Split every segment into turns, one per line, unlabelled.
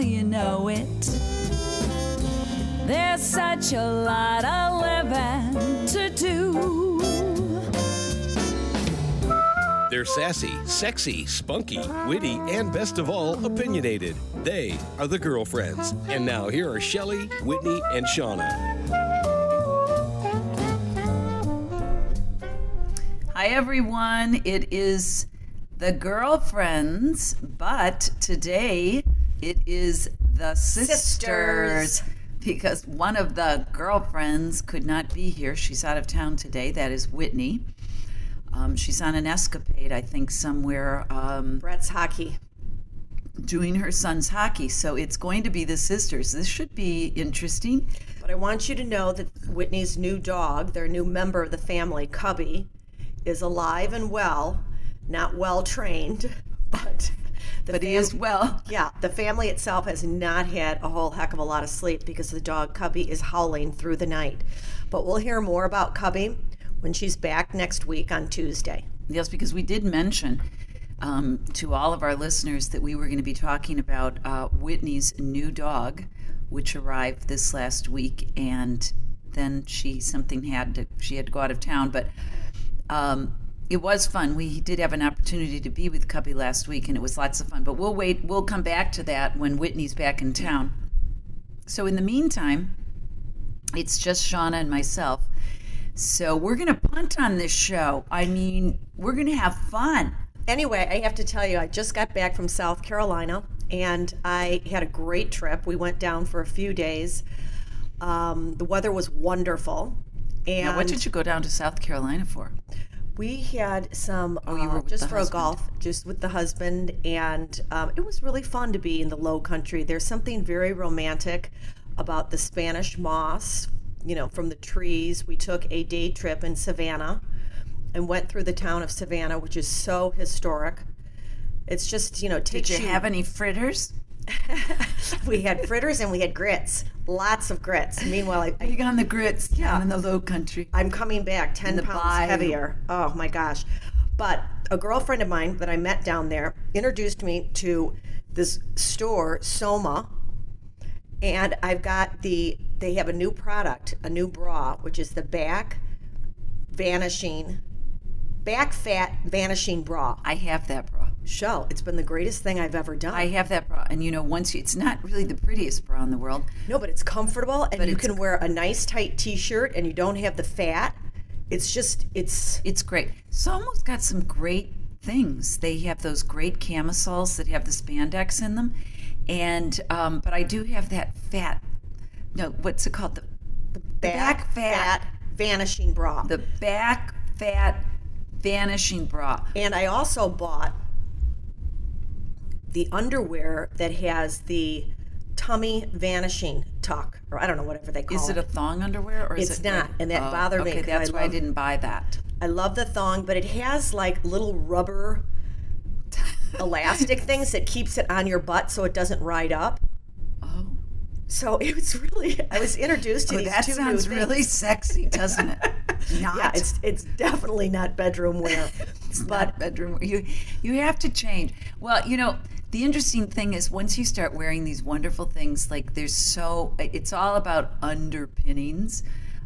you know it. There's such a lot of living to do.
They're sassy, sexy, spunky, witty, and best of all, opinionated. They are the girlfriends. And now here are Shelley, Whitney, and Shauna.
Hi, everyone. It is the girlfriends, but today it is the sisters.
Sisters.
Because one of the girlfriends could not be here. She's out of town today. That is Whitney. Um, she's on an escapade, I think, somewhere um,
Brett's hockey.
doing her son's hockey. So it's going to be the sisters. This should be interesting.
But I want you to know that Whitney's new dog, their new member of the family, Cubby, is alive and well, not well trained, but the
But
fam-
is well.
Yeah, the family itself has not had a whole heck of a lot of sleep because the dog Cubby is howling through the night. But we'll hear more about Cubby when she's back next week on Tuesday.
Yes, because we did mention um, to all of our listeners that we were going to be talking about uh, Whitney's new dog, which arrived this last week, and then she something had to she had to go out of town, but. Um, it was fun. We did have an opportunity to be with Cubby last week, and it was lots of fun. But we'll wait. We'll come back to that when Whitney's back in town. So in the meantime, it's just Shauna and myself. So we're going to punt on this show. I mean, we're going to have fun.
Anyway, I have to tell you, I just got back from South Carolina and I had a great trip. We went down for a few days. Um, the weather was wonderful. And
Now, what did you go down to South Carolina for?
We had some
Oh, you
uh, just for a golf, just with the husband, and um, it was really fun to be in the Low Country. There's something very romantic about the Spanish moss, you know, from the trees. We took a day trip in Savannah and went through the town of Savannah, which is so historic. It's just you know
Did you have any fritters?
We had fritters and we had grits, lots of grits. Meanwhile, I, I
Big on the grits down in the low country.
I'm coming back 10
the
pounds
bayou.
heavier. Oh my gosh. But a girlfriend of mine that I met down there introduced me to this store, Soma. And I've got the, they have a new product, a new bra, which is the back vanishing, back fat vanishing bra.
I have that bra.
Shell, it's been the greatest thing I've ever done.
I have that bra. And you know, once you, it's not really the prettiest bra in the world.
No, but it's comfortable and you can wear a nice tight t-shirt and you don't have the fat. It's just it's
It's great. Soma's got some great things. They have those great camisoles that have the spandex in them. And, um, but I do have that fat, no, what's it called? The,
back,
back fat.
vanishing bra.
the back fat vanishing bra.
and I also bought the underwear that has the tummy vanishing tuck, or I don't know whatever they call it.
Is it a thong underwear or is
It's
it
not, and that oh, bothered me
Okay, that's
I
why I didn't buy that.
I love the thong, but it has like little rubber elastic things that keeps it on your butt so it doesn't ride up.
Oh,
So it was really I was introduced to
oh
these
that
two
sounds really sexy, doesn't it? Not.
Yeah, it's it's definitely not bedroom wear.
It's
but
not bedroom. You you have to change. Well, you know, the interesting thing is once you start wearing these wonderful things, like there's so it's all about underpinnings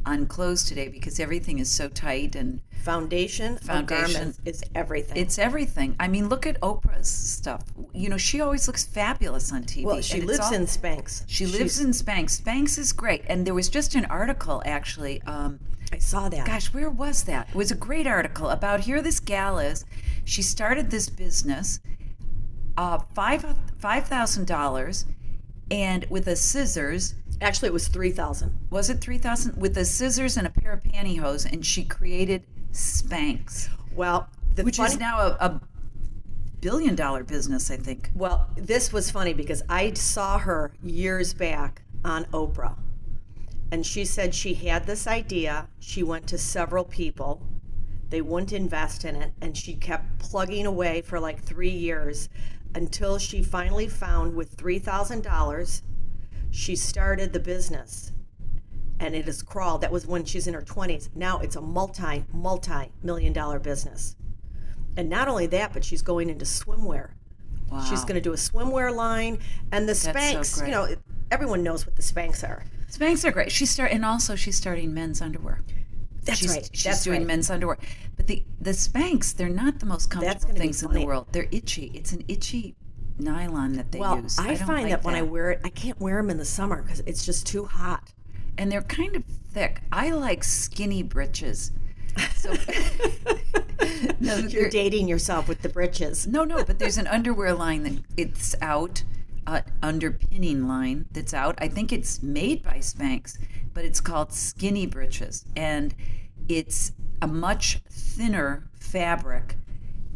on clothes today because everything is so tight and
foundation,
Foundation.
is everything.
it's everything. I mean, look at Oprah's stuff. You know, she always looks fabulous on TV.
well, she lives
all-
in Spanx.
She lives in Spanx. Spanx is great, and there was just an article actually. Um,
I saw that.
gosh, where was that? It was a great article about here. This gal is. She started this business, uh, five five thousand dollars, and with a scissors.
Actually, it was three thousand.
Was it three thousand? With the scissors and a pair of pantyhose, and she created Spanx,
Well, the
which
funny,
is now a, a billion dollar business, I think.
well, this was funny because I saw her years back on Oprah, and she said she had this idea. She went to several people. They wouldn't invest in it, and she kept plugging away for like three years until she finally found with three thousand dollars, she started the business. and it has crawled. That was when she's in her 20s. Now it's a multi, multi million dollar business. And not only that, but she's going into swimwear. She's going to do a swimwear line and the
so
Spanx.
great.
you know, everyone knows what the Spanx are.
Spanx are great. She start and also she's starting men's underwear.
That's
she's,
right.
She's
That's
doing
right.
men's underwear. But the the Spanx, they're not the most comfortable things in the world. They're itchy. It's an itchy nylon that they
Well,
use.
I,
don't
find
like
that when I wear it, I can't wear them in the summer because it's just too hot.
and they're kind of thick. I like skinny breeches. So no,
You're dating yourself with the breeches.
no, no, but there's an underwear line that it's out, uh, underpinning line that's out. I think it's made by Spanx, but it's called Skinny Breeches, and it's a much thinner fabric,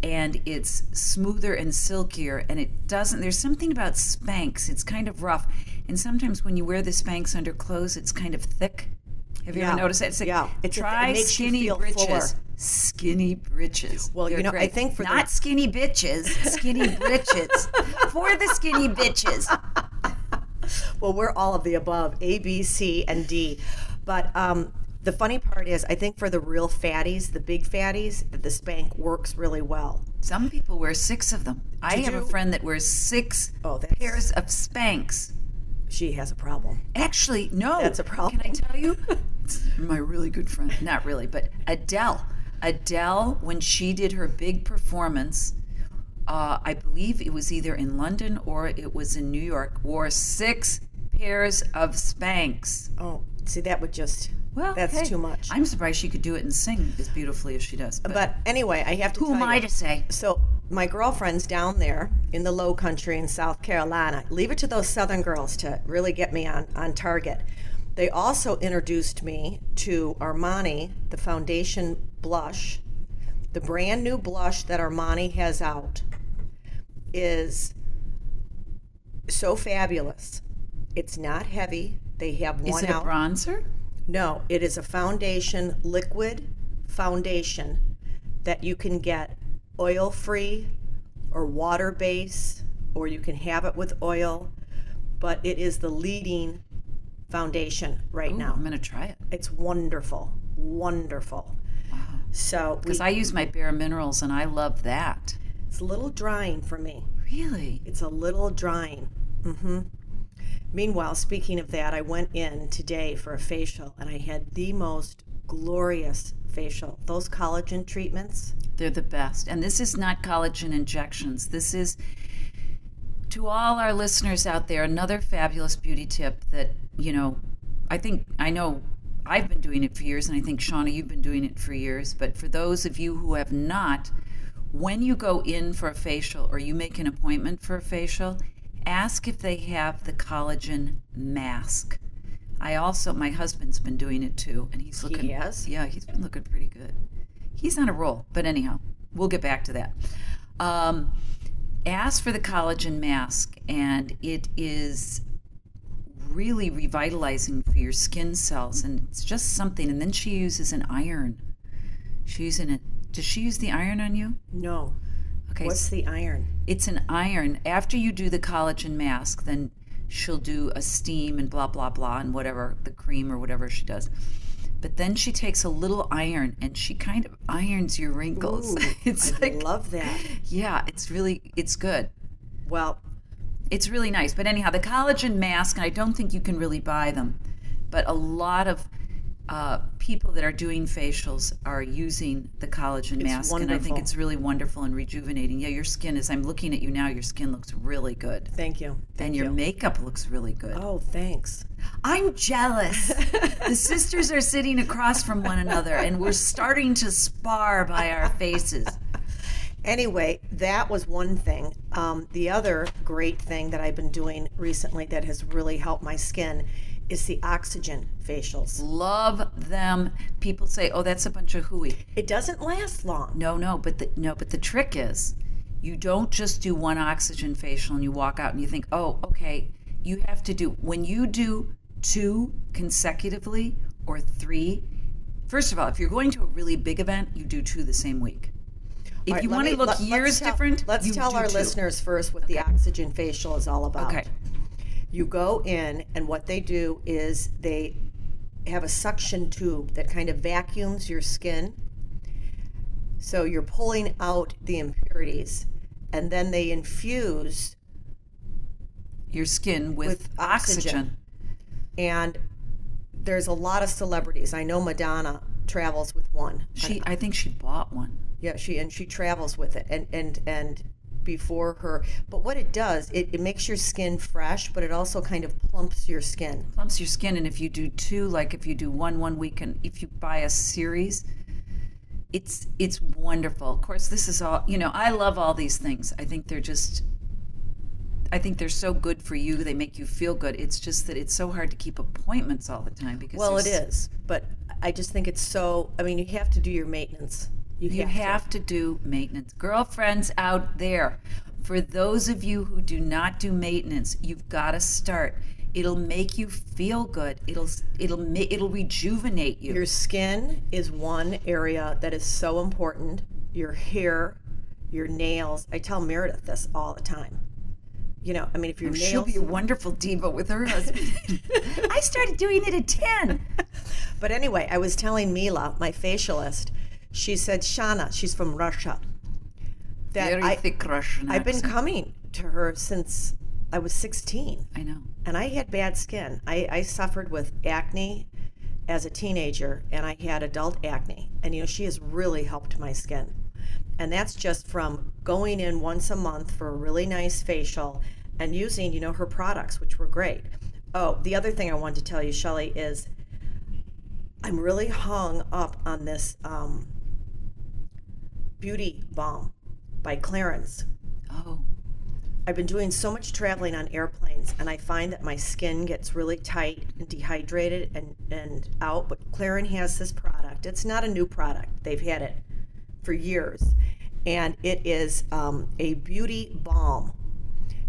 and it's smoother and silkier, and it doesn't. There's something about Spanx. It's kind of rough, and sometimes when you wear the Spanx under clothes, it's kind of thick. Have you
Yeah.
ever noticed that? It's like,
Yeah. It's a- it
try
you
skinny
fuller.
Skinny breeches.
Well, you
They're
know, I think for the-
not skinny bitches, skinny breeches for the skinny bitches.
Well, we're all of the above A, B, C, and D. But um, the funny part is, I think for the real fatties, the big fatties, that the Spank works really well.
Some people wear six of them. I
Did
have a friend that wears six
Oh,
pairs of Spanx.
She has a problem.
Actually, no.
That's a problem.
Can I tell you? My really good friend. Not really, but Adele. Adele, when she did her big performance, uh, I believe it was either in London or it was in New York, wore six pairs of Spanx.
Oh, see, that would just,
Well,
that's
hey,
too much.
I'm surprised she could do it and sing as beautifully as she does. But,
but anyway, I have to
who am I
you,
to say?
So my girlfriends down there in the low country in South Carolina, leave it to those southern girls to really get me on, on target. They also introduced me to Armani, the foundation blush. The brand new blush that Armani has out is so fabulous. It's not heavy. They have one out.
Is it a bronzer?
No, it is a foundation, liquid foundation that you can get oil free or water based, or you can have it with oil. But it is the leading foundation right
Ooh,
now.
I'm going to try it.
It's wonderful, wonderful. Wow. So
Because I use my Bare Minerals and I love that.
it's a little drying for me.
Really?
It's a little drying. Mm-hmm. Meanwhile, speaking of that, I went in today for a facial and I had the most glorious facial. Those collagen treatments.
They're the best. And this is not collagen injections. This is, to all our listeners out there, another fabulous beauty tip that, you know, I think, I know I've been doing it for years, and I think, Shauna, you've been doing it for years. But for those of you who have not, when you go in for a facial or you make an appointment for a facial, ask if they have the collagen mask. I also, my husband's been doing it too, and he's looking.
has?
Yeah, he's been looking pretty good. He's on a roll, but anyhow, we'll get back to that. Um, ask for the collagen mask, and it is really revitalizing for your skin cells, and it's just something. And then she uses an iron. She's using it. Does she use the iron on you?
No.
Okay,
What's the iron?
it's an iron. After you do the collagen mask, then she'll do a steam and blah blah blah and whatever the cream or whatever she does. But then she takes a little iron and she kind of irons your wrinkles.
Ooh,
it's
I
like
love that.
yeah, it's really it's good.
Well,
It's really nice. But anyhow, the collagen mask, and I don't think you can really buy them, but a lot of uh, people that are doing facials are using the collagen mask, and I think it's really wonderful and rejuvenating. Yeah, your skin, as I'm looking at you now, your skin looks really good,
thank you. Thank
and your
you.
makeup looks really good.
Oh, thanks.
I'm jealous. the sisters are sitting across from one another, and we're starting to spar by our faces.
Anyway, that was one thing. Um, the other great thing that I've been doing recently that has really helped my skin is the oxygen facials.
Love them. People say, "Oh, that's a bunch of hooey."
It doesn't last long.
No, no, but the no, but the trick is you don't just do one oxygen facial and you walk out and you think, "Oh, okay." You have to do when you do two consecutively or three. First of all, if you're going to a really big event, you do two the same week. If
right,
you want to look
let- let's
years
tell-
different,
Let's tell our
two.
listeners first what the oxygen facial is all about.
Okay.
You go in, and what they do is they have a suction tube that kind of vacuums your skin. So you're pulling out the impurities. and then they infuse
Your skin with,
With
oxygen.
oxygen. and there's a lot of celebrities. I know Madonna travels with one.
She, I think she bought one.
Yeah, she and she travels with it, and and and before her. But what it does, it, it makes your skin fresh, but it also kind of plumps your skin.
Plumps your skin, and if you do two, like if you do one one week, and if you buy a series, it's it's wonderful. Of course, this is all you know. I love all these things. I think they're just. I think they're so good for you. They make you feel good. It's just that it's so hard to keep appointments all the time because
Well, it is. but I just think it's so. I mean, you have to do your maintenance. You,
You
have, to.
have to do maintenance. Girlfriends out there, for those of you who do not do maintenance, you've got to start. It'll make you feel good. It'll it'll it'll rejuvenate you.
Your skin is one area that is so important. Your hair, your nails. I tell Meredith this all the time. You know, I mean, if your
oh,
She'll
be a wonderful diva with her husband. I started doing it at 10.
But anyway, I was telling Mila, my facialist, she said, Shauna, she's from Russia, that
Very
I,
thick Russian
I've been coming to her since I was 16.
I know.
and I had bad skin. I, I suffered with acne as a teenager, and I had adult acne. And you know, she has really helped my skin. And that's just from going in once a month for a really nice facial and using, you know, her products, which were great. Oh, the other thing I wanted to tell you, Shelley, is I'm really hung up on this um, beauty balm by Clarins.
Oh,
I've been doing so much traveling on airplanes, and I find that my skin gets really tight and dehydrated and, and out. But Clarin has this product. It's not a new product, they've had it for years. And it is um, a beauty balm.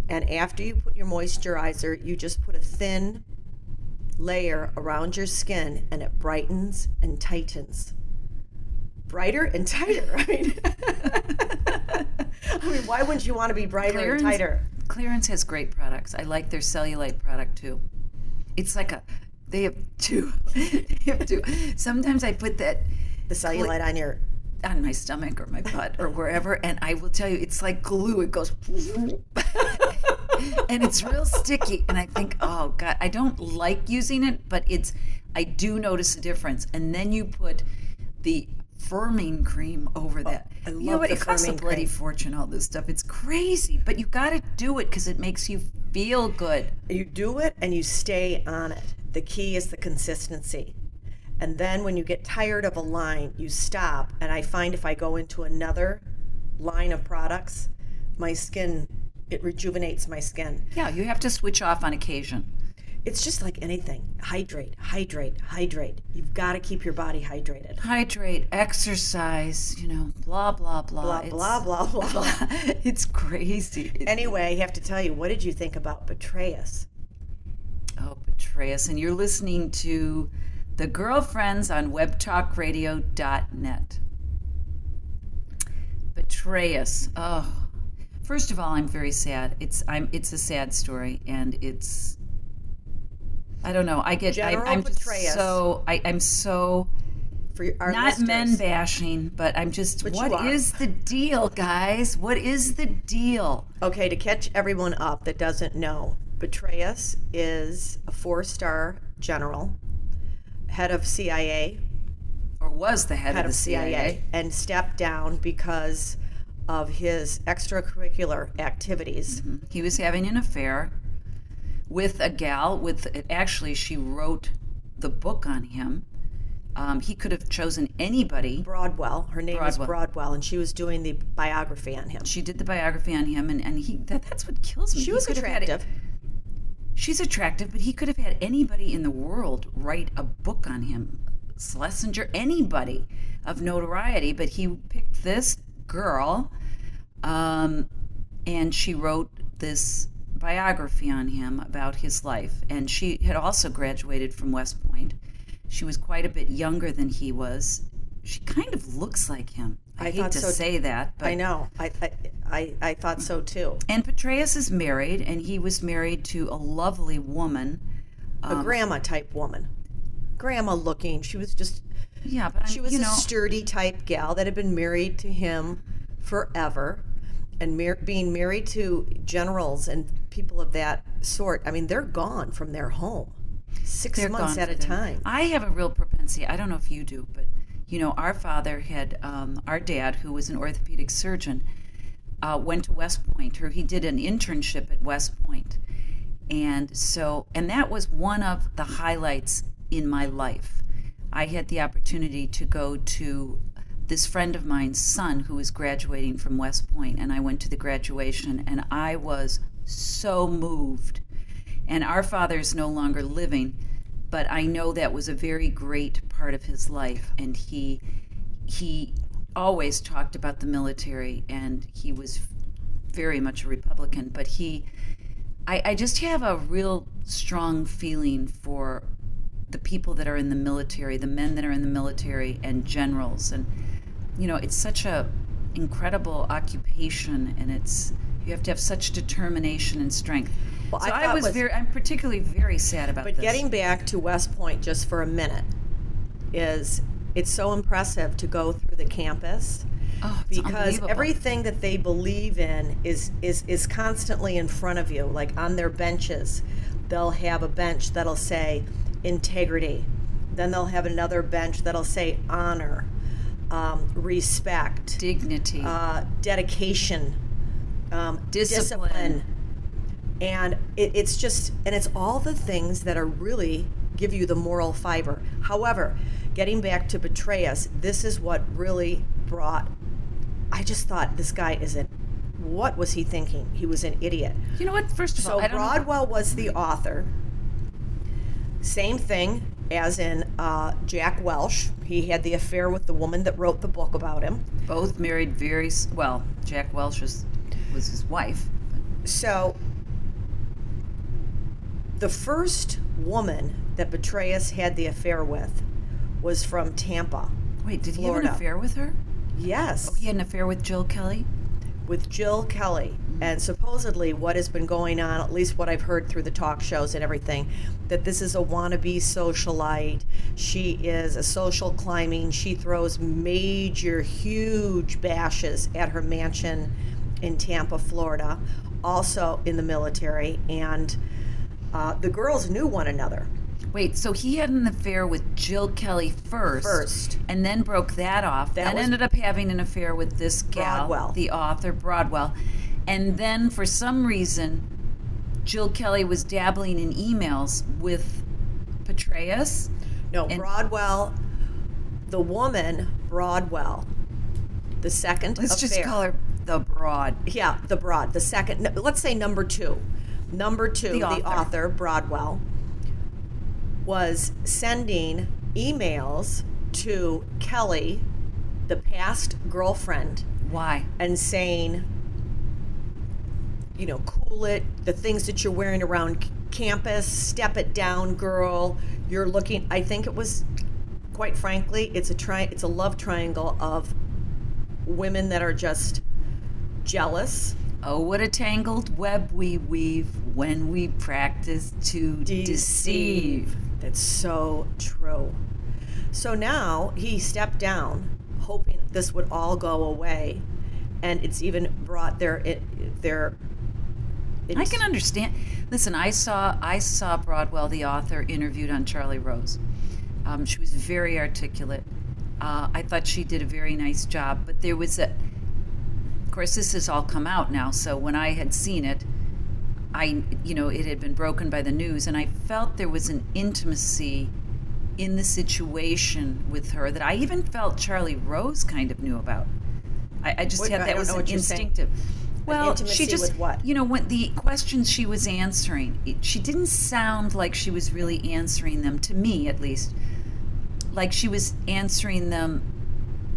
And after you put your moisturizer, you just put a thin layer around your skin, and it brightens and tightens. Brighter and tighter. I mean, I mean, why wouldn't you want to be brighter
Clarins,
and tighter?
Clarins has great products. I like their cellulite product too. It's like a, they have two. they have two. Sometimes I put that
The cellulite on your.
on my stomach or my butt or wherever, and I will tell you, it's like glue. It goes, and it's real sticky. And I think, oh God, I don't like using it, but it's, I do notice a difference. And then you put the firming cream over that.
Oh, I
you know
love
what?
the
It costs a bloody
cream.
fortune. All this stuff. It's crazy, but you got to do it because it makes you feel good.
You do it and you stay on it. The key is the consistency. And then when you get tired of a line, you stop. And I find if I go into another line of products, my skin, it rejuvenates my skin.
Yeah, you have to switch off on occasion.
It's just like anything hydrate, hydrate, hydrate. You've got to keep your body hydrated.
Hydrate, exercise, you know, blah blah blah.
Blah,
It's-
blah, blah, blah, blah.
it's crazy.
Anyway, I have to tell you, what did you think about Betrayus?
Oh, Betrayus. And you're listening to The Girlfriends on webtalkradio.net. Betrayus. Oh. First of all, I'm very sad. It's I'm it's a sad story and it's I don't know. I get I,
General
I'm just so I, I'm so
For our
not men bashing, but I'm just
But
what is the deal, guys? What is the deal?
Okay, to catch everyone up that doesn't know, Betrayus is a four star general, head of CIA,
Or was the head,
head
of the CIA?
and stepped down because of his extracurricular activities. Mm-hmm.
He was having an affair with a gal. With actually, she wrote the book on him. Um, he could have chosen anybody.
Broadwell, her name is
Broadwell.
Broadwell, and she was doing the biography on him.
She did the biography on him, and, and he that, that's what kills me.
She
He
was
could have had-
attractive.
she's attractive, but he could have had anybody in the world write a book on him. Schlesinger, anybody of notoriety, but he picked this girl, um, and she wrote this biography on him about his life. And she had also graduated from West Point. She was quite a bit younger than he was. She kind of looks like him. I,
I
hate to
so-
say that, but
I know. I, I, I, I thought so too.
and Petraeus is married, and he was married to a lovely woman.
A um, grandma type woman. Grandma looking. She was just
Yeah, but I'm,
She was
you
a
know,
sturdy type gal that had been married to him forever. and mar- being married to generals and people of that sort, I mean, they're gone from their home 6
They're
months at a time.
I have a real propensity. I don't know if you do, but you know, our father had um, our dad, who was an orthopedic surgeon, uh, went to West Point, or he did an internship at West Point, and so, and that was one of the highlights in my life. I had the opportunity to go to this friend of mine's son who was graduating from West Point, and I went to the graduation, and I was so moved. And our father is no longer living but i know that was a very great part of his life. And he he always talked about the military and he was very much a republican. But he i, I just have a real strong feeling for the people that are in the military the men that are in the military and generals. And you know it's such a incredible occupation and it's you have to have such determination and strength.
Well,
so
I
I, was,
was-
very i'm particularly very sad about
But
this.
getting back to West Point just for a minute is it's so impressive to go through the campus
oh,
because everything that they believe in is is is constantly in front of you like on their benches they'll have a bench that'll say integrity. Then they'll have another bench that'll say honor um, respect
dignity.
uh, dedication um,
Discipline.
and it, it's just and it's all the things that are really give you the moral fiber. However getting back to betray us this is what really brought i just thought this guy isn't what was he thinking? He was an idiot.
You know what? First of
so
all i don't know
broadwell was the author. Same thing as in uh, jack welch he had the affair with the woman that wrote the book about him.
Both married very well jack welch was, was his wife
So, the first woman that Betrayus had the affair with was from Tampa.
wait did he have an affair with her
Yes, oh,
he had an affair with jill kelley
with Jill Kelley. Mm-hmm. And supposedly, what has been going on, at least what I've heard through the talk shows and everything, that this is a wannabe socialite. She is a social climbing. She throws major, huge bashes at her mansion in Tampa, Florida, also in the military. And uh, the girls knew one another.
Wait, so he had an affair with Jill Kelley first,
First.
and then broke that off.
That
then ended up having an affair with this gal,
Broadwell.
the author Broadwell, and then for some reason, Jill Kelley was dabbling in emails with Petraeus.
No,
And-
Broadwell, the woman, Broadwell, the second
Let's just call her the Broad.
Yeah, the broad. The second, let's say number two. Number two,
The
the
author.
author. Broadwell, was sending emails to Kelley, the past girlfriend,
Why?
and saying, you know, cool it, the things that you're wearing around campus, step it down, girl. You're looking, I think it was, quite frankly, it's a tri- it's a love triangle of women that are just jealous,
Oh, what a tangled web we weave when we practice to deceive.
That's so true. So now he stepped down, hoping this would all go away, and it's even brought their it, their.
I can understand. Listen, I saw I saw Broadwell, the author, interviewed on Charlie Rose. Um, she was very articulate. Uh, I thought she did a very nice job, but there was a. Of course, this has all come out now. So when I had seen it, I you know it had been broken by the news, and I felt there was an intimacy in the situation with her that I even felt Charlie Rose kind of knew about. I, I just
What-
had that was an
what you're saying.
instinctive. Well, she just
with what?
you know when the questions she was answering, it- she didn't sound like she was really answering them to me, at least. Like she was answering them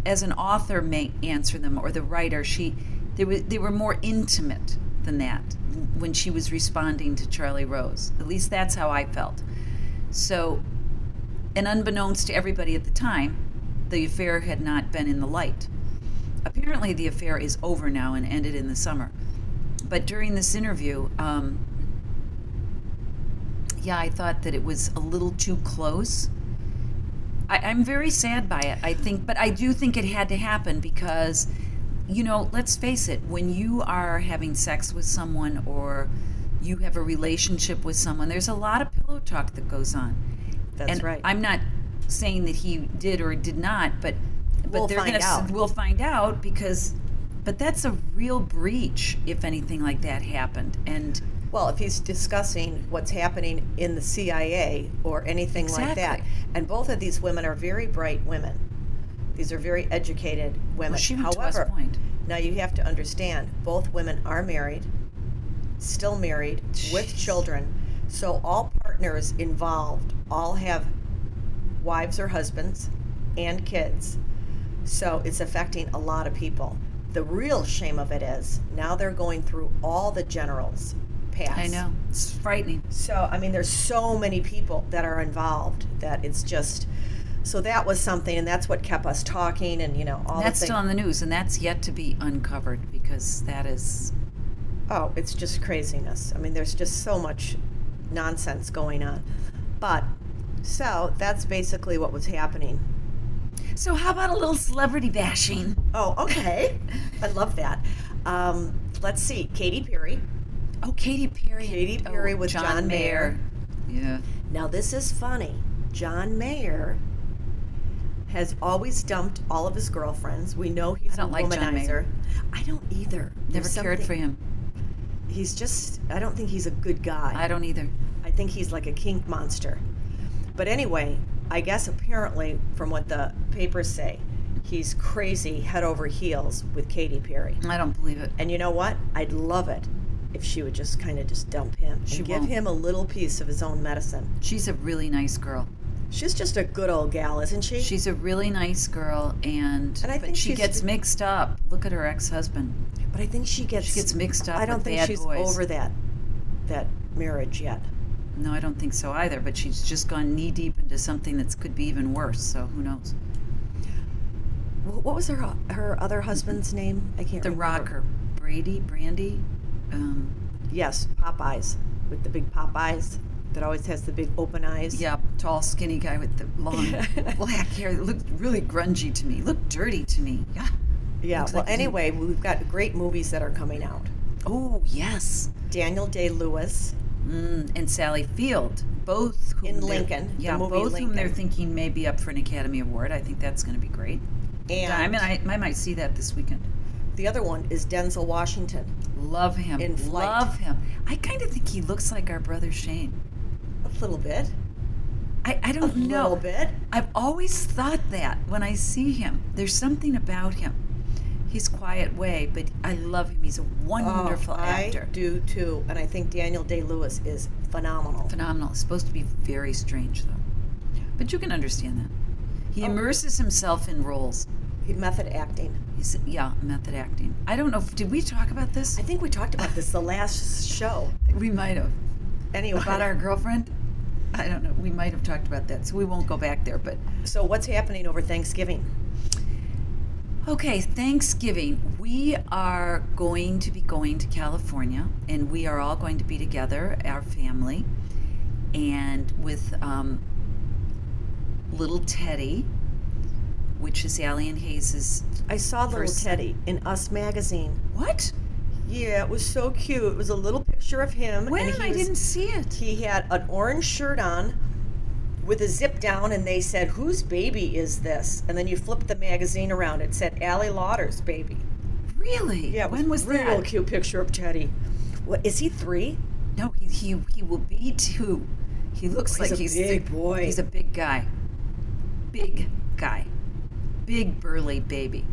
as an author may answer them or the writer. She they were they were more intimate than that when she was responding to Charlie Rose. At least that's how I felt. So, and unbeknownst to everybody at the time, the affair had not been in the light. Apparently, the affair is over now and ended in the summer. But during this interview, um, yeah, I thought that it was a little too close. I, I'm very sad by it. I think, but I do think it had to happen because you know, let's face it, when you are having sex with someone or you have a relationship with someone, there's a lot of pillow talk that goes on.
That's
and
right.
I'm not saying that he did or did not, but but
We'll
they're gonna
out.
we'll find out because but that's a real breach if anything like that happened. And
Well, if he's discussing what's happening in the CIA or anything like that, and both of these women are very bright women. These are very educated women.
well, she went to
However,
West Point.
now you have to understand, both women are married, still married, with children. So all partners involved all have wives or husbands and kids. So it's affecting a lot of people. The real shame of it is now they're going through all the generals past.
I know. It's frightening.
So, I mean, there's so many people that are involved that it's just. So that was something, and that's what kept us talking, and you know, all
that's still on the news and that's yet to be uncovered because that is
Oh, it's just craziness. I mean, there's just so much nonsense going on. But so that's basically what was happening.
So how about a little celebrity bashing?
Oh, okay. I love that. Um, let's see, Katy Perry.
Oh, Katy Perry.
Katy Perry oh, with John Mayer.
Yeah.
Now this is funny. John Mayer has always dumped all of his girlfriends. We know he's
I don't
a
like
womanizer.
John Mayer.
I don't either.
Never
There's
cared for him.
He's just. I don't think he's a good guy.
I don't either.
I think he's like a kink monster. But anyway, I guess apparently, from what the papers say, he's crazy head over heels with Katy Perry.
I don't believe it.
And you know what? I'd love it if she would just kind of just dump him and
She
give
won't.
him a little piece of his own medicine.
She's a really nice girl.
She's just a good old gal, isn't she?
She's a really nice girl, and,
And I
but
think
she
she's-
gets mixed up. Look at her ex-husband.
but I think she gets
She gets mixed up
I don't
with
think
bad
she's
boys.
over that that marriage yet.
No, I don't think so either. But she's just gone knee deep into something that could be even worse. So who knows?
Wh- What was her her other husband's name? I can't remember.
The
remember.
rocker, Brady, Brandy. Um,
Yes, Popeyes with the big Popeyes that always has the big open eyes.
yeah, tall, skinny guy with the long black hair that looked really grungy to me. Looked dirty to me. Yeah.
Yeah.
Looks
Well,
like-
anyway, we've got great movies that are coming out.
Oh yes.
Daniel Day Lewis.
Mm, and Sally Field, both
In Lincoln,
Yeah, both whom they're thinking may be up for an Academy Award. I think that's going to be great.
And
I mean, I, I might see that this weekend.
The other one is Denzel Washington.
Love him.
In Flight.
Love him. I kind of think he looks like our brother Shane.
A little bit.
I, I don't know.
A little bit.
I've always thought that when I see him. There's something about him. His quiet way, but I love him. He's a wonderful
Oh, I
actor.
do too. And I think Daniel Day Lewis is phenomenal.
Phenomenal. It's supposed to be very strange, though. But you can understand that. He
Oh.
immerses himself in roles.
Method acting.
He's, yeah, method acting. I don't know. if- Did we talk about this?
I think we talked about this the last show.
we might have.
Anyway.
About our girlfriend? I don't know. We might have talked about that, so we won't go back there. But
So what's happening over Thanksgiving?
Okay, Thanksgiving. We are going to be going to California, and we are all going to be together, our family, and with um, little Teddy, which is Allie and Hayes's.
I saw little
First-
Teddy in Us magazine.
What?
Yeah, it was so cute. It was a little picture of him.
When?
and he
I
was-
didn't see it.
He had an orange shirt on with a zip down, and they said, Whose baby is this? And then you flipped the magazine around. It said Allie Lauder's baby.
Really?
Yeah, it
when was that?
real
that?
cute picture of Teddy. What is he three?
No, he, he he will be two. He looks oh, like
He's
like
a
he's
big boy.
He's a big guy. Big guy. Big burly baby.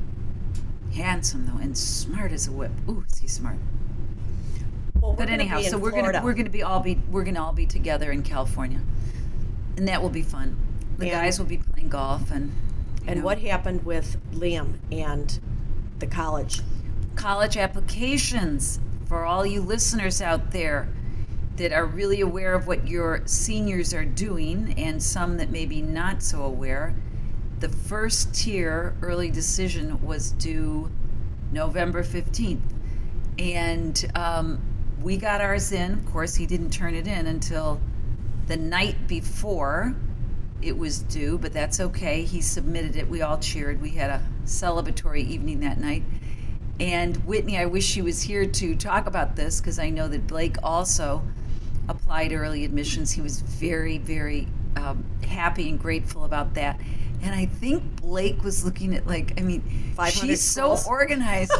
Handsome though, and smart as a whip. Ooh, is he smart?
Well,
But anyhow, so we're
Florida.
gonna we're gonna be all be we're gonna all be together in California, and that will be fun. The
And-
guys will be playing golf and.
And
know,
what happened with Liam and the college?
college applications for all you listeners out there that are really aware of what your seniors are doing and some that may be not so aware. The first tier early decision was due November 15th. And um, we got ours in. Of course, he didn't turn it in until the night before it was due, but that's okay. He submitted it. We all cheered. We had a celebratory evening that night. And Whitney, I wish she was here to talk about this because I know that Blake also applied early admissions. He was very, very um, happy and grateful about that. And I think Blake was looking at like, I mean,
500
she's so organized.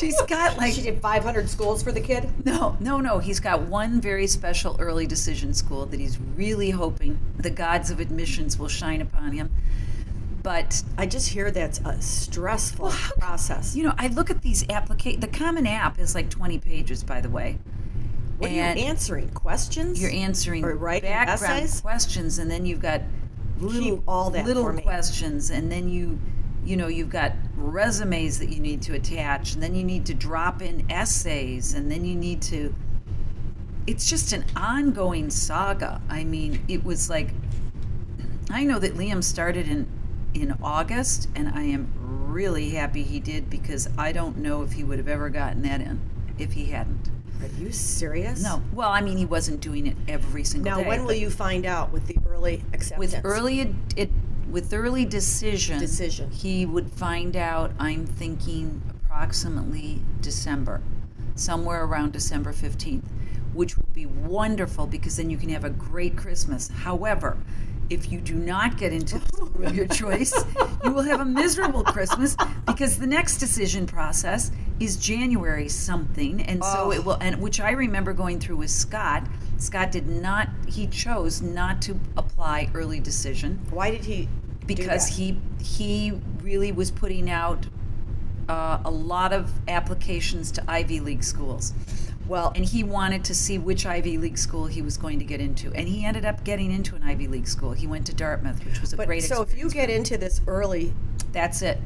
she's got like
She did 500 schools for the kid.
no, no, no. He's got one very special early decision school that he's really hoping the gods of admissions will shine upon him. But
I just hear that's a stressful
Well,
process.
you know, I look at these applica The Common App is like 20 pages, by the way.
what are
and
you answering? Questions?
You're answering
Or writing
background
essays?
questions, and then you've got little
Keep all that
little questions, and then you, you know, you've got resumes that you need to attach, and then you need to drop in essays, and then you need to. It's just an ongoing saga. I mean, it was like I know that Liam started in in August, and I am really happy he did because I don't know if he would have ever gotten that in if he hadn't.
Are you serious?
No, well, I mean, he wasn't doing it every single day.
Now,
day.
when will
but
you find out with the early acceptance?
With early ad- it, with early decision,
Decision.
he would find out. I'm thinking approximately December, somewhere around December fifteenth, which will be wonderful because then you can have a great Christmas. However. If you do not get into the school of your choice, you will have a miserable Christmas because the next decision process is January something, and so
Oh.
it will. And which I remember going through with Scott. Scott did not. He chose not to apply early decision
Why did he?
because he he really was putting out uh, a lot of applications to Ivy League schools,
Well,
and he wanted to see which Ivy League school he was going to get into, and he ended up getting into an Ivy League school. He went to Dartmouth, which was a
but
great.
so if you get into this early,
that's it.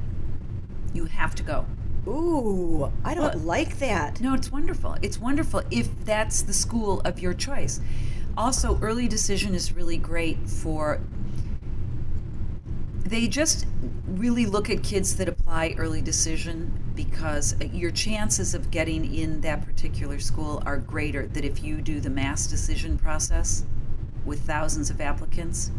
You have to go.
Ooh, I don't
Well-
like that.
No, it's wonderful. It's wonderful if that's the school of your choice. Also, early decision is really great for. They just really look at kids that apply early decision because your chances of getting in that particular school are greater than if you do the mass decision process with thousands of applicants.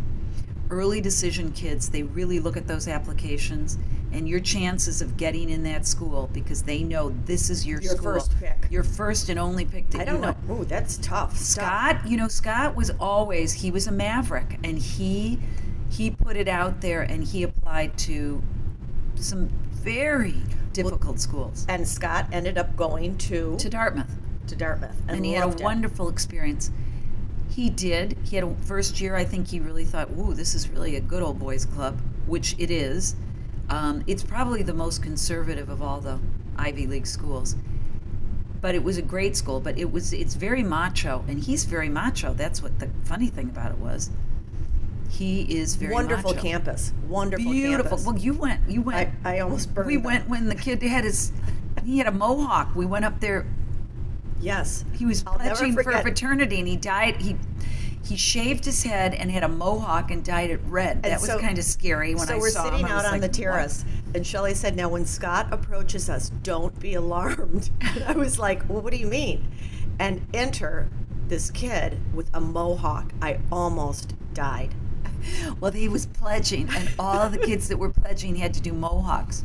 Early decision kids, they really look at those applications and your chances of getting in that school because they know this is your,
Your
school.
first pick.
Your first and only pick that
I don't
you
know. Ooh, that's tough.
Scott, you know, Scott was always he was a maverick and he he put it out there and he applied to some very difficult schools.
And Scott ended up going to
To Dartmouth.
to Dartmouth, and,
and he had a
it.
wonderful experience. He did. He had a first year. I think he really thought, "Ooh, this is really a good old boys club," which it is. Um, it's probably the most conservative of all the Ivy League schools. But it was a great school. But it was it's very macho, and he's very macho. That's what the funny thing about it was. He is very
wonderful
macho.
campus. Wonderful
Beautiful.
campus.
Well, you went. You went.
I, I almost burned.
we
them.
went when the kid had his. He had a mohawk. We went up there
Yes.
he was pledging for
forget.
fraternity and he died he he shaved his head and had a mohawk and dyed it red that
And
was kind of scary when
so
i saw him.
So we're sitting
him I was
out on
like,
the
"What?"
terrace, and Shelley said, "Now, when Scott approaches us, don't be alarmed." And I was like, "Well, what do you mean?" And enter this kid with a mohawk. I almost died.
well he was pledging and all the kids that were pledging had to do mohawks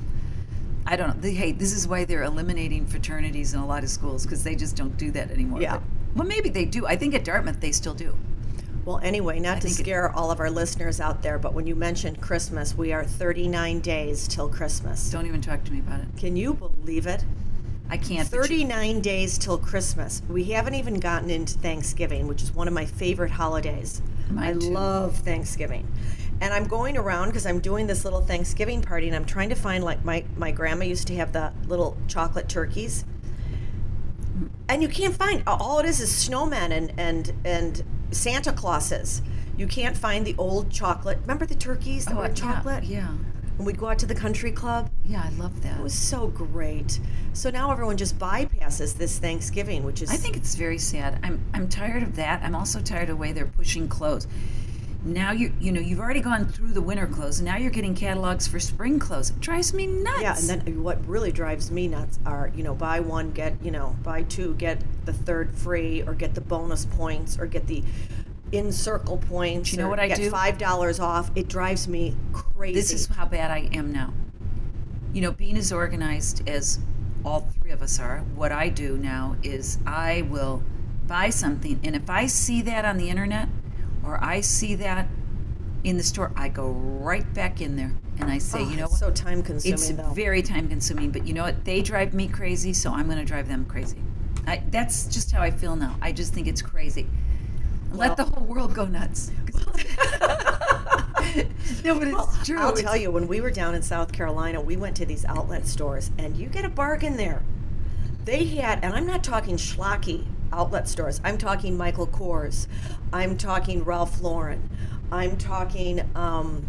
i don't know they, hey this is why they're eliminating fraternities in a lot of schools because they just don't do that anymore
Yeah.
But- well maybe they do i think at dartmouth they still do
Well, anyway, not to
think it-
scare all of our listeners out there, but when you mentioned Christmas, we are 39 days till Christmas.
don't even talk to me about it
Can you believe it?
i can't but you-
39 days till Christmas. We haven't even gotten into Thanksgiving, which is one of my favorite holidays.
Mine
I
too.
love Thanksgiving. And I'm going around because I'm doing this little Thanksgiving party and I'm trying to find like my my grandma used to have the little chocolate turkeys. And you can't find all it is is snowmen and and and Santa Clauses. You can't find the old chocolate. Remember the turkeys that
Oh,
were
yeah,
chocolate?
yeah
And we'd go out to the country club.
yeah i love that
It was so great. So now everyone just bypasses this Thanksgiving, which is
I think it's very sad. I'm I'm tired of that. I'm also tired of the way they're pushing clothes. Now you you know you've already gone through the winter clothes. Now you're getting catalogs for spring clothes. It drives me nuts.
yeah. And then what really drives me nuts are you know buy one get you know buy two get the third free or get the bonus points or get the in circle points.
you know what I
get
do?
Five dollars off. It drives me crazy.
this is how bad I am now. You know, being as organized as all three of us are, what I do now is I will buy something, and if I see that on the internet or I see that in the store, I go right back in there and I say,
Oh,
you know
it's so time consuming
it's
though.
very time consuming, but you know what? They drive me crazy, so I'm going to drive them crazy. I, that's just how I feel now. I just think it's crazy. Let the whole world go nuts. no, but it's true.
I'll
It's-
tell you, when we were down in South Carolina, we went to these outlet stores, and you get a bargain there. They had, and I'm not talking schlocky outlet stores. I'm talking Michael Kors. I'm talking Ralph Lauren. I'm talking. Um,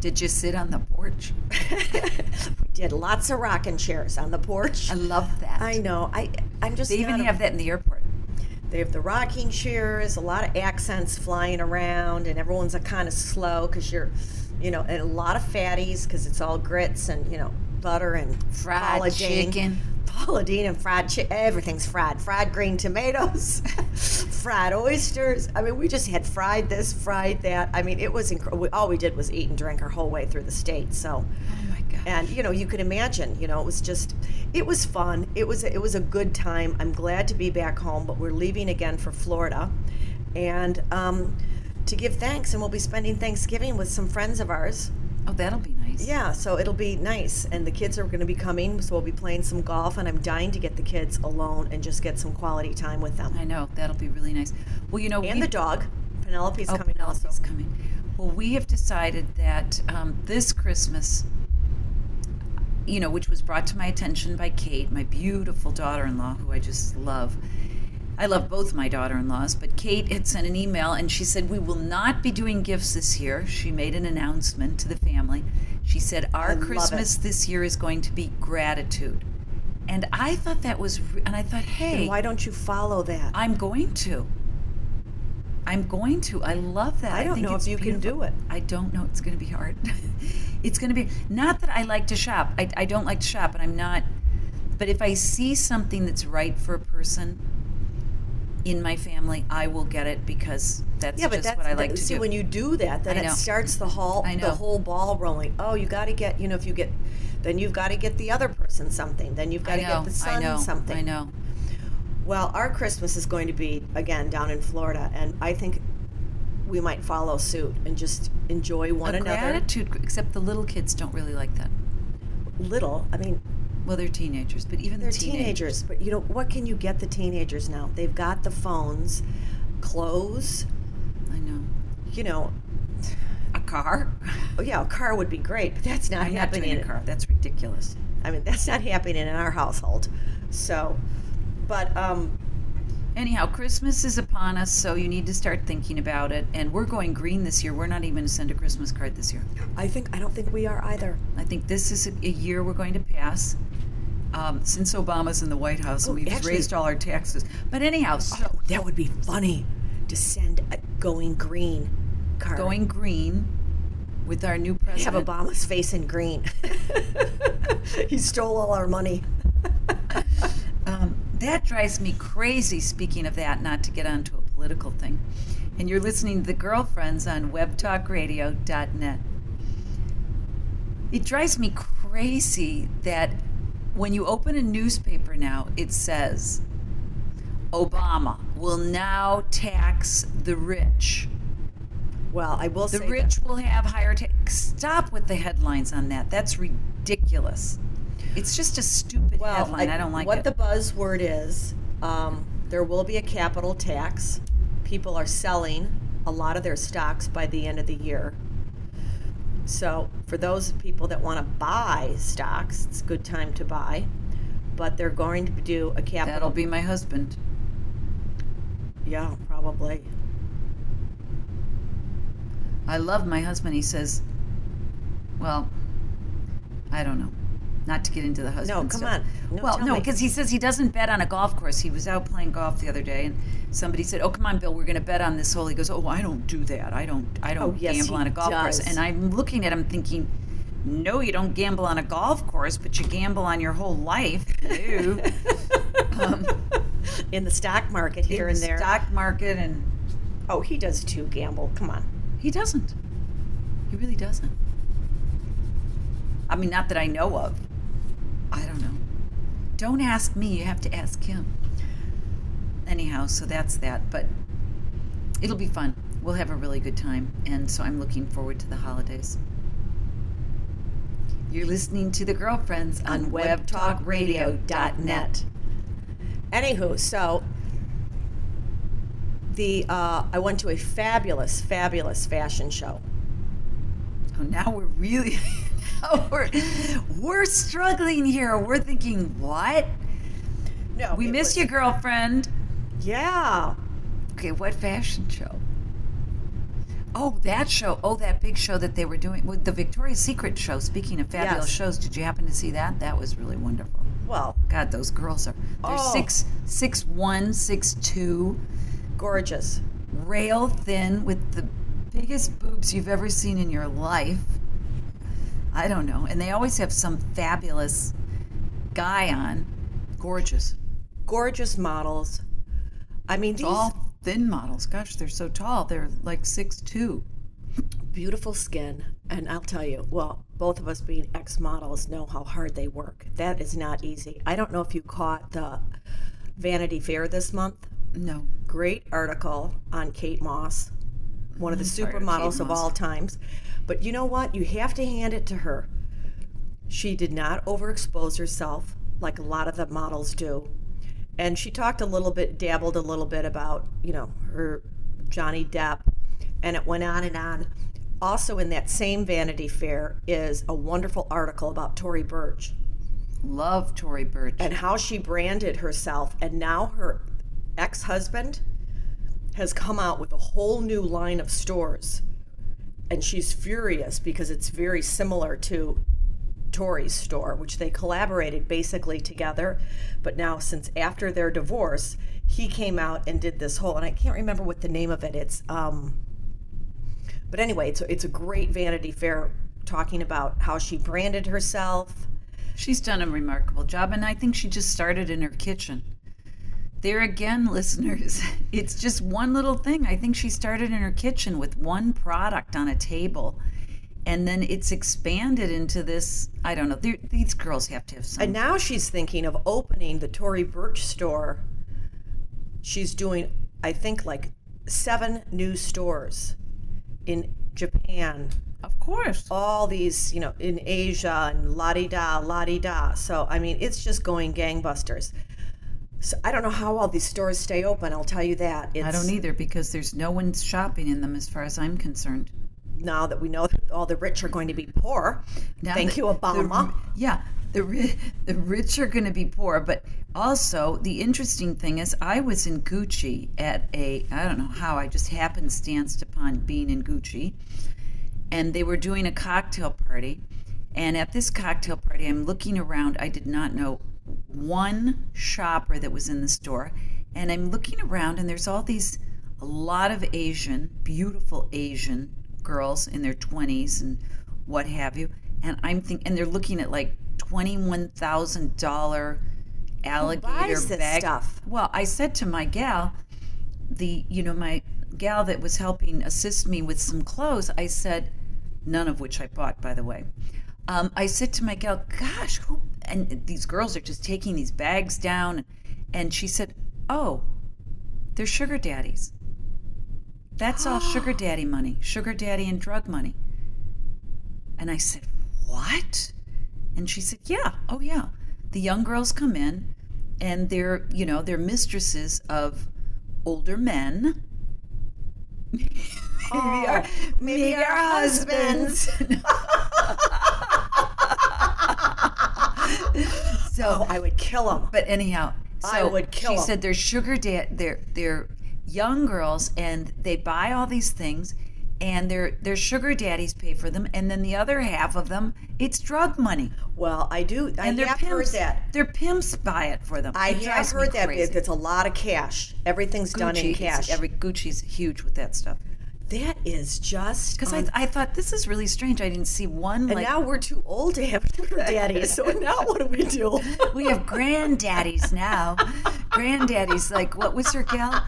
Did you sit on the porch?
we did lots of rocking chairs on the porch.
I love that.
I know. I I'm just.
They even
a-
have that in the airport.
They have the rocking chairs, a lot of accents flying around, and everyone's a kind of slow because you're, you know, and a lot of fatties because it's all grits and you know butter and
Fried
Deen.
chicken.
Paula Deen and fried chicken. Everything's fried. Fried green tomatoes, fried oysters. I mean, we just had fried this, fried that. I mean, it was incredible. All we did was eat and drink our whole way through the state. So.
Oh my god.
And you know, you could imagine. You know, it was just, it was fun. It was it was a good time. I'm glad to be back home, but we're leaving again for Florida, and um, to give thanks. And we'll be spending Thanksgiving with some friends of ours.
oh, that'll be nice.
Yeah, so it'll be nice. And the kids are going to be coming, so we'll be playing some golf. And I'm dying to get the kids alone and just get some quality time with them.
I know that'll be really nice. Well, you know,
And
we-
the dog, Penelope's
oh,
coming
Penelope's
also.
coming. Well, we have decided that um, this Christmas, you know, which was brought to my attention by Kate, my beautiful daughter-in-law, who I just love. I love both my daughter-in-laws, but Kate had sent an email and she said we will not be doing gifts this year. She made an announcement to the family. She said our Christmas
it.
this year is going to be gratitude. And I thought that was, and I thought, hey,
And why don't you follow that?
I'm going to. I'm going to. I love that.
I don't
think
know if you can do it.
I don't know. It's going to be hard. it's going to be not that I like to shop. I, I don't like to shop, and I'm not. But if I see something that's right for a person in my family, I will get it because that's
yeah, but
just
that's
what I like
that-
to
see
do.
when you do that, then it starts the whole the whole ball rolling. Oh, you got to get you know if you get, then you've got to get the other person something. Then you've got to get the son
I know.
something.
I know.
Well, our Christmas is going to be again down in Florida, and I think we might follow suit and just enjoy one
a
another.
gratitude, except the little kids don't really like that.
Little, I mean,
Well, they're teenagers, but even
they're
the
teenagers, but you know what can you get the teenagers now? They've got the phones, clothes.
I know.
You know,
A car.
oh yeah, a car would be great, but that's not
I'm not
happening.
doing a car. That's ridiculous.
I mean, that's not happening in our household. So, but um,
Anyhow, Christmas is upon us, so you need to start thinking about it. And we're going green this year. We're not even going to send a Christmas card this year.
I think I don't think we are either.
I think this is a, a year we're going to pass. Um, since Obama's in the White House,
Oh,
and we've
actually-
raised all our taxes. But anyhow, so
Oh, that would be funny to send a going green card.
going green with our new president. have.
Obama's face in green. he stole all our money.
Um, that drives me crazy, speaking of that, not to get onto a political thing. And you're listening to The Girlfriends on webtalkradio.net. It drives me crazy that when you open a newspaper now, it says Obama will now tax the rich.
Well, I will
The
say the
rich will have higher tax. Stop with the headlines on that. That's ridiculous. It's just a stupid
well,
headline. I, don't like
what
it.
the buzzword is. Um, there will be a capital tax. People are selling a lot of their stocks by the end of the year. So, for those people that want to buy stocks, it's a good time to buy. But they're going to do a capital.
That'll be my husband.
Yeah, probably.
I love my husband. He says, well, I don't know. Not to get into the husband No,
come
stuff.
on. No,
well, no, because he says he doesn't bet on a golf course. He was out playing golf the other day, and somebody said, "Oh, come on, Bill, we're going to bet on this hole." He goes, "Oh, I don't do that. I don't. I don't
Oh, yes,
gamble on a golf course." And I'm looking at him thinking, "No, you don't gamble on a golf course, but you gamble on your whole life." Um,
in the stock market here
in
and
the
there.
stock market, and
Oh, he does too, gamble. Come on.
He doesn't. He really doesn't. I mean, not that I know of. I don't know. don't ask me. You have to ask him. Anyhow, so that's that. But it'll be fun. We'll have a really good time. And so I'm looking forward to the holidays. You're listening to The Girlfriends on,
on
webtalkradio.net.
Anywho, so the uh, I went to a fabulous, fabulous fashion show.
Oh, now we're really now we're, we're struggling here. We're thinking, what?
No,
We miss
was-
you, girlfriend.
Yeah,
Okay, what fashion show? Oh, that show. Oh, that big show that they were doing with the Victoria's Secret show. Speaking of fabulous
Yes.
shows, did you happen to see that? That was really wonderful.
well,
God, those girls are they're
Oh.
six six one, six two,
gorgeous.
rail thin with the biggest boobs you've ever seen in your life. I don't know. And they always have some fabulous guy on. Gorgeous.
gorgeous models. I mean, these
All thin models. Gosh, they're so tall. They're like six two.
beautiful skin. And I'll tell you, well, both of us being ex models know how hard they work. That is not easy. I don't know if you caught the Vanity Fair this month.
No.
Great article on Kate Moss, one of the supermodels of all times. But you know what? You have to hand it to her. She did not overexpose herself like a lot of the models do. And she talked a little bit, dabbled a little bit about, you know, her Johnny Depp, and it went on and on. Also, in that same Vanity Fair is a wonderful article about Tory Burch
Love Tory Burch.
and how she branded herself. And now her ex husband has come out with a whole new line of stores. And she's furious because it's very similar to Tory's store, which they collaborated basically together. But now, since after their divorce, he came out and did this whole, and I can't remember what the name of it. It's, um, but anyway, it's a, it's a great Vanity Fair talking about how she branded herself.
She's done a remarkable job, and I think she just started in her kitchen. There again, listeners, it's just one little thing. I think she started in her kitchen with one product on a table, and then it's expanded into this. I don't know. These girls have to have some.
And now she's thinking of opening the Tory Burch store. She's doing, I think, like seven new stores in Japan,
of course.
all these, you know, in Asia and la di da, la di da. So, I mean, it's just going gangbusters. So, I don't know how all these stores stay open, I'll tell you that. It's,
I don't either because there's no one shopping in them as far as I'm concerned.
Now that we know that all the rich are going to be poor.
Now
Thank
the-
you, Obama.
the- yeah, the the rich are going to be poor, but also the interesting thing is, I was in Gucci at a I don't know how I just happenstanced upon being in Gucci, and they were doing a cocktail party, and at this cocktail party, I'm looking around. I did not know one shopper that was in the store, and I'm looking around, and there's all these a lot of Asian, beautiful Asian girls in their 20s and what have you. And I'm thinking, and they're looking at like $21,000 alligator bag.
stuff?
Well, I said to my gal, the, you know, my gal that was helping assist me with some clothes, I said, none of which I bought, by the way. Um, I said to my gal, gosh, who, and these girls are just taking these bags down. And she said, oh, they're sugar daddies. That's all sugar daddy money, sugar daddy and drug money. And I said, What? And she said, Yeah, oh yeah. The young girls come in and they're, you know, they're mistresses of older men. Oh, maybe our, maybe our husbands. so
Oh, I would kill them.
but anyhow, so
I would kill
she
'em.
said they're sugar dad. They're they're young girls, and they buy all these things, and their their sugar daddies pay for them, and then the other half of them, it's drug money,
Well, I do. I
and their
have heard
pimps.
that.
Their pimps buy it for them.
I
It
have heard that
crazy.
it's a lot of cash. Everything's done in cash.
Every Gucci's huge with that stuff.
That is just
Because I, I thought this is really strange. I didn't see one
and
like
now we're too old to have daddies. So now what do we do?
we have granddaddies now. Granddaddies, like what was her gal?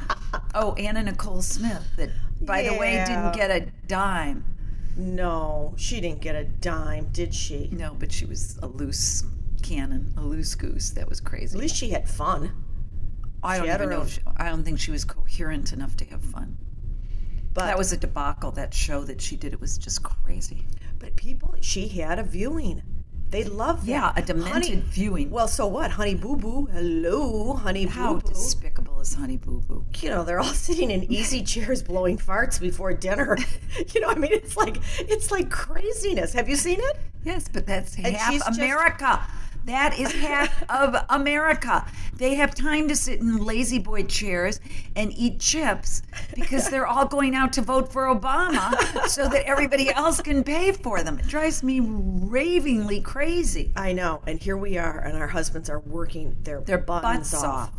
Oh, Anna Nicole Smith. That, by the way, didn't get a dime.
no, she didn't get a dime, did she?
No, but she was a loose cannon, a loose goose. That was crazy.
At least she had fun.
I
she
don't even know. If she, I don't think she was coherent enough to have fun.
But
That was a debacle. That show that she did. It was just crazy.
but people, she had a viewing. They love that.
Yeah, a demented
Honey,
viewing.
Well, so what? Honey Boo Boo. Hello, Honey
How
Boo Boo.
despicable is Honey Boo Boo?
you know, they're all sitting in easy chairs blowing farts before dinner. you know, I mean, it's like it's like craziness. Have you seen it?
Yes, but that's
And
half
she's just-
America. That is half of America. They have time to sit in lazy boy chairs and eat chips because they're all going out to vote for Obama so that everybody else can pay for them. It drives me ravingly crazy.
I know. And here we are, and our husbands are working their,
Their
buttons
butts off.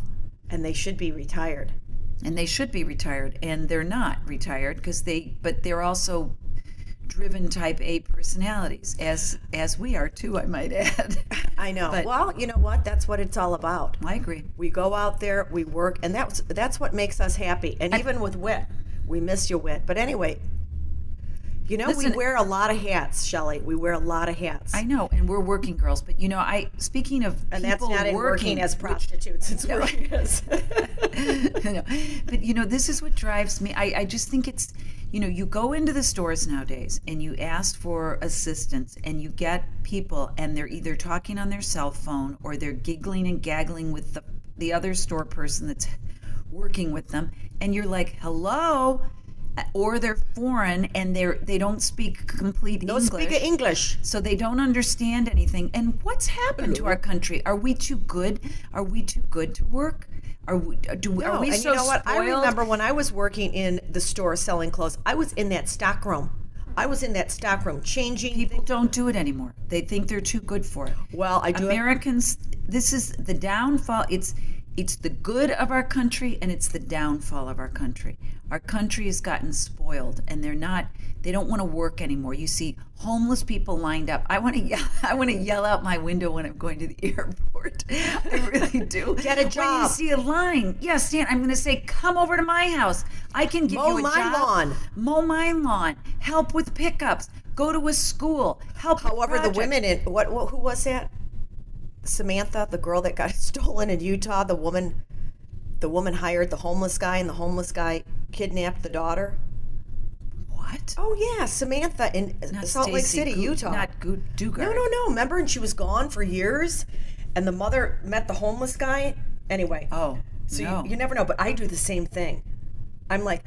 and they should be retired.
And they should be retired, and they're not retired because they, but they're also driven type A personalities, as as we are too, I might add.
I know.
But-
well, you know what? That's what it's all about.
I agree.
We go out there, we work, and that's that's what makes us happy. And even with Whit, we miss you, Whit. But anyway, you know,
Listen-
we wear a lot of hats, Shelley. We wear a lot of hats.
I know, and we're working girls, but you know, I speaking of
and that's
people
not in working as prostitutes. It's working as.
No. But you know, this is what drives me. I, I just think it's, you know, you go into the stores nowadays and you ask for assistance and you get people and they're either talking on their cell phone or they're giggling and gaggling with the, the other store person that's working with them. And you're like, hello. Or they're foreign and they're they don't speak complete
no
English
speak English.
so they don't understand anything. And what's happened to our country? Are we too good? Are we too good to work? Are we? Uh, do we? are
No,
we
and
so
you know what? I remember when I was working in the store selling clothes. I was in that stock room. I was in that stock room changing.
People don't do it anymore. They think they're too good for it.
well, I do.
Americans, this is the downfall. It's it's the good of our country and it's the downfall of our country. Our country has gotten spoiled and they're not they don't want to work anymore. You see homeless people lined up. I want to yell I want to yell out my window when I'm going to the airport. I really do.
Get a job.
When you see a line, yeah, Stan, I'm going to say come over to my house. I can give
Mow
you a
my
job.
lawn.
Mow my lawn. Help with pickups. Go to a school. Help.
However, the women in what, what? Who was that? Samantha, the girl that got stolen in Utah. The woman, the woman hired the homeless guy, and the homeless guy kidnapped the daughter.
What?
Oh yeah, Samantha in
Not
Salt Lake City,
Gu-
Utah.
Not Dugard.
no, no, no. Remember, and she was gone for years, and the mother met the homeless guy. Anyway,
Oh,
so
no.
you, you never know. But I do the same thing. I'm like,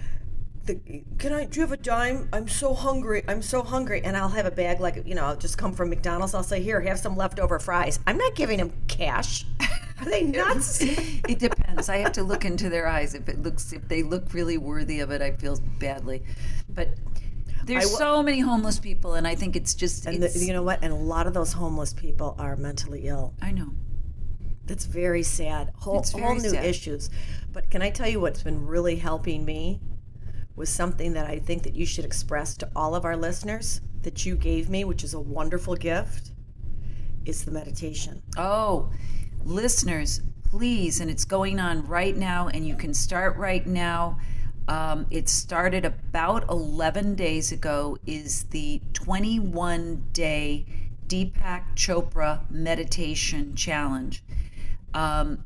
the, can I? Do you have a dime? I'm so hungry. I'm so hungry, and I'll have a bag like you know. I'll just come from McDonald's. I'll say, here, have some leftover fries. I'm not giving him cash. Are they nuts?
it depends. I have to look into their eyes. If it looks, if they look really worthy of it, I feel badly. But there's
wa-
so many homeless people, and I think it's just.
and
it's,
the, you know what? And a lot of those homeless people are mentally ill.
I know.
That's very sad. Whole,
It's
whole new
sad.
issues. But can I tell you what's been really helping me was something that I think that you should express to all of our listeners that you gave me, which is a wonderful gift, is the meditation.
Oh, listeners, please, and it's going on right now, and you can start right now. Um, it started about 11 days ago, is the 21 day Deepak Chopra Meditation Challenge. Um,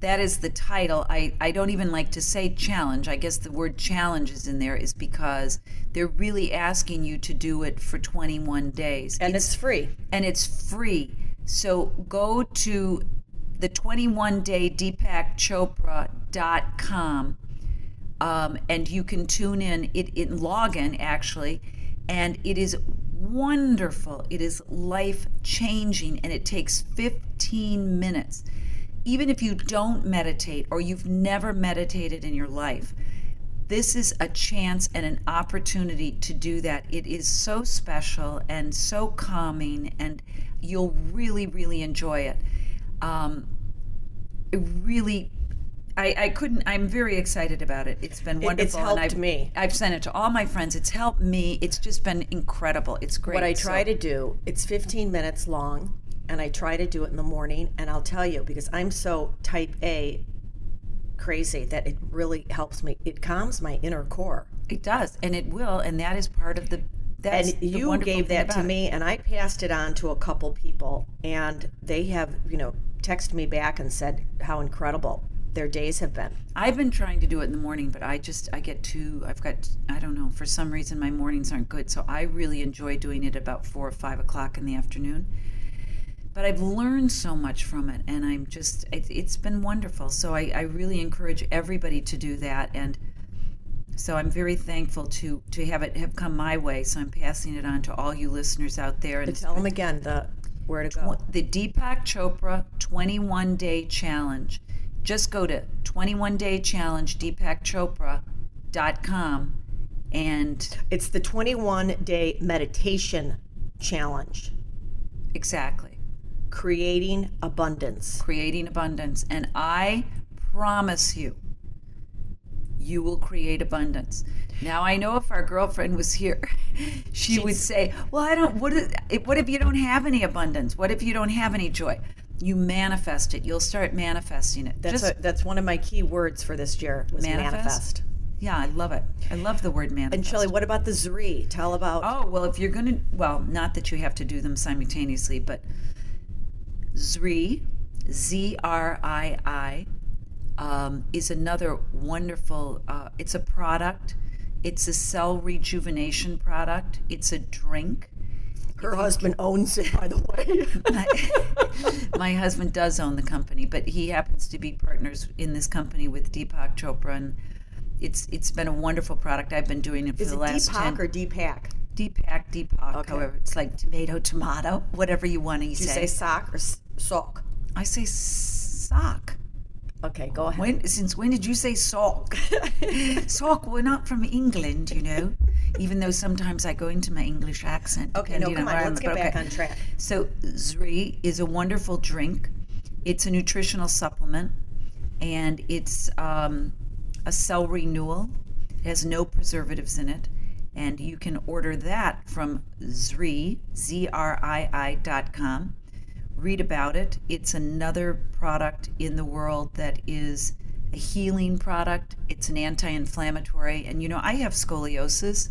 that is the title. I, I don't even like to say challenge. I guess the word challenge is in there is because they're really asking you to do it for 21 days.
And it's, free.
and it's free. So go to the 21 day deepakchopra.com um, and you can tune in. It in log in actually and it is wonderful. It is life changing and it takes 15 minutes. Even if you don't meditate or you've never meditated in your life this is a chance and an opportunity to do that. It is so special and so calming, and you'll really, really enjoy it. Um, it really, I, I couldn't. I'm very excited about it. It's been wonderful.
it's helped
I've,
me.
I've sent it to all my friends. It's helped me. It's just been incredible. It's great.
What I
So-
try to do, it's 15 minutes long, and I try to do it in the morning. And I'll tell you, because I'm so type A crazy, that it really helps me. It calms my inner core.
It does, and it will, and that is part of the That's
and you gave that to
it.
me, and I passed it on to a couple people, and they have, you know, texted me back and said how incredible their days have been.
I've been trying to do it in the morning, but I just I get too I've got I don't know for some reason my mornings aren't good, so I really enjoy doing it about four or five o'clock in the afternoon. But I've learned so much from it, and I'm just it, it's been wonderful. So I, I really encourage everybody to do that, and so I'm very thankful to to have it have come my way. So I'm passing it on to all you listeners out there. And
Tell them again the where to go.
the Deepak Chopra 21 Day Challenge. Just go to 21 Day Challenge, deepakchopra.com, and
It's the 21 day meditation challenge,
exactly,
creating abundance.
creating abundance. And I promise you, you will create abundance. Now I know if our girlfriend was here, she would say, "Well, I don't. What if, what if you don't have any abundance? What if you don't have any joy? You manifest it. You'll start manifesting it.
That's
Just
a, that's one of my key words for this year was
Manifest?
manifest.
Yeah, I love it. I love the word manifest.
And Shelley, what about the Zrii? Tell about
oh, well, if you're going to, well, not that you have to do them simultaneously, but Zrii, Z R I I, um, is another wonderful, uh, it's a product. It's a cell rejuvenation product. It's a drink.
her husband owns it, by the way.
my, my husband does own the company, but he happens to be partners in this company with Deepak Chopra, and it's it's been a wonderful product. I've been doing it for
Is
the
it
last
Deepak
10
or Deepak?
Deepak, Deepak,
Okay.
however, it's like tomato, tomato, whatever you want to
Do you
say.
say sock or sock?
I say sock.
Okay, go ahead.
When since when did you say sock? sock. We're not from England, you know. Even though sometimes I go into my English accent.
Okay, no, come on, let's get back
okay.
on track.
So Zrii is a wonderful drink. It's a nutritional supplement, and it's um, a cell renewal. It has no preservatives in it, and you can order that from Zrii Z R I I dot com. Read about it. It's another product in the world that is a healing product. It's an anti-inflammatory, and you know I have scoliosis.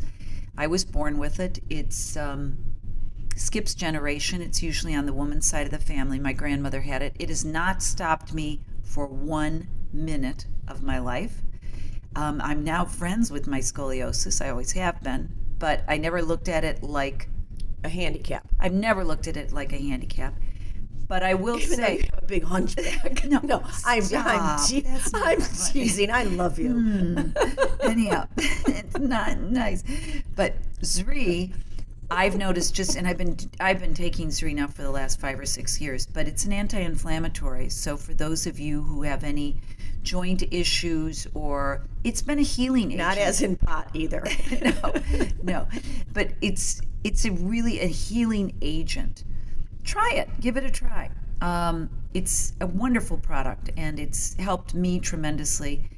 I was born with it. It's um, skips generation. It's usually on the woman's side of the family. My grandmother had it. It has not stopped me for one minute of my life. Um, I'm now friends with my scoliosis. I always have been, but I never looked at it like
A handicap.
I've never looked at it like a handicap. But I will
Even
say,
a big hunchback.
No,
no, I'm, I'm, I'm teasing. I love you. Hmm.
anyhow, it's not nice. But Zrii, I've noticed just, and I've been I've been taking Zrii now for the last five or six years. But it's an anti-inflammatory. So for those of you who have any joint issues, or it's been a healing
Not
agent.
as in pot either.
no, no, but it's it's a really a healing agent. Try it, give it a try. Um, it's a wonderful product, and it's helped me tremendously.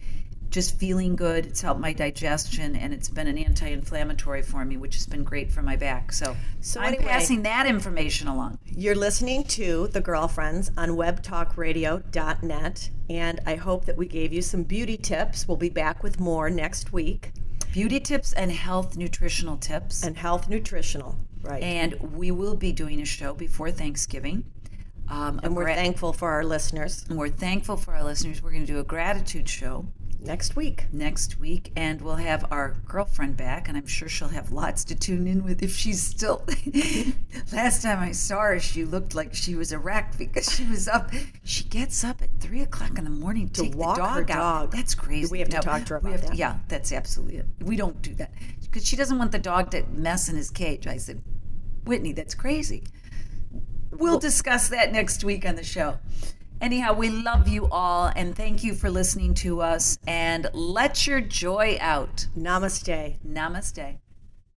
Just feeling good. It's helped my digestion, and it's been an anti-inflammatory for me, which has been great for my back. So,
So
I'm
anyway-
passing that information along.
You're listening to The Girlfriends on webtalkradio.net, and I hope that we gave you some beauty tips. We'll be back with more next week
Beauty tips and health nutritional tips.
and health nutritional. Right.
and we will be doing a show before Thanksgiving. Um,
And we're
gra-
thankful for our listeners
and we're thankful for our listeners. We're going to do a gratitude show
next week.
next week, and we'll have our girlfriend back, and I'm sure she'll have lots to tune in with if she's still. Last time I saw her, she looked like she was a wreck because she was up. She gets up at three o'clock in the morning to, take
walk
the
her
dog out. That's crazy.
We have to talk to her about that.
yeah, that's absolutely it. We don't do that because she doesn't want the dog to mess in his cage. I said, Whitney, that's crazy. We'll discuss that next week on the show. Anyhow, we love you all and thank you for listening to us. And let your joy out.
Namaste.
Namaste.